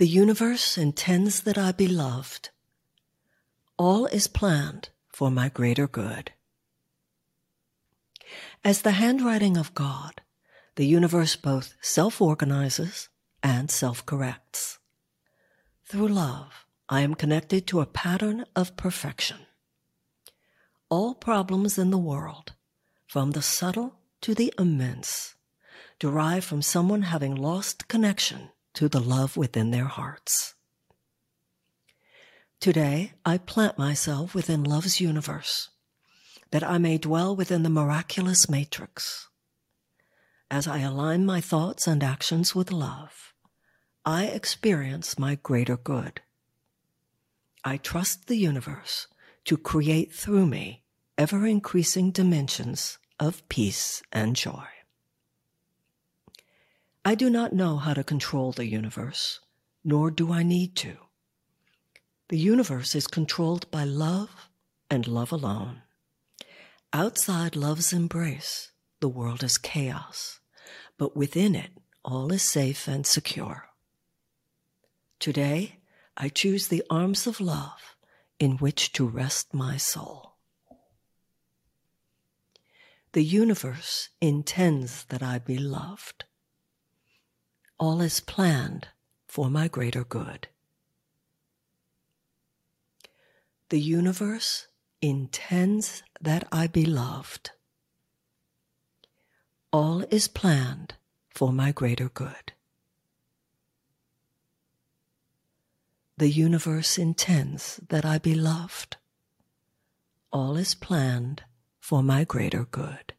The universe intends that I be loved. All is planned for my greater good. As the handwriting of God, the universe both self organizes and self corrects. Through love, I am connected to a pattern of perfection. All problems in the world, from the subtle to the immense, derive from someone having lost connection to the love within their hearts. Today, I plant myself within love's universe, that I may dwell within the miraculous matrix. As I align my thoughts and actions with love, I experience my greater good. I trust the universe to create through me ever increasing dimensions of peace and joy. I do not know how to control the universe, nor do I need to. The universe is controlled by love and love alone. Outside love's embrace, the world is chaos, but within it, all is safe and secure. Today, I choose the arms of love in which to rest my soul. The universe intends that I be loved. All is planned for my greater good. The universe intends that I be loved. All is planned for my greater good. The universe intends that I be loved. All is planned for my greater good.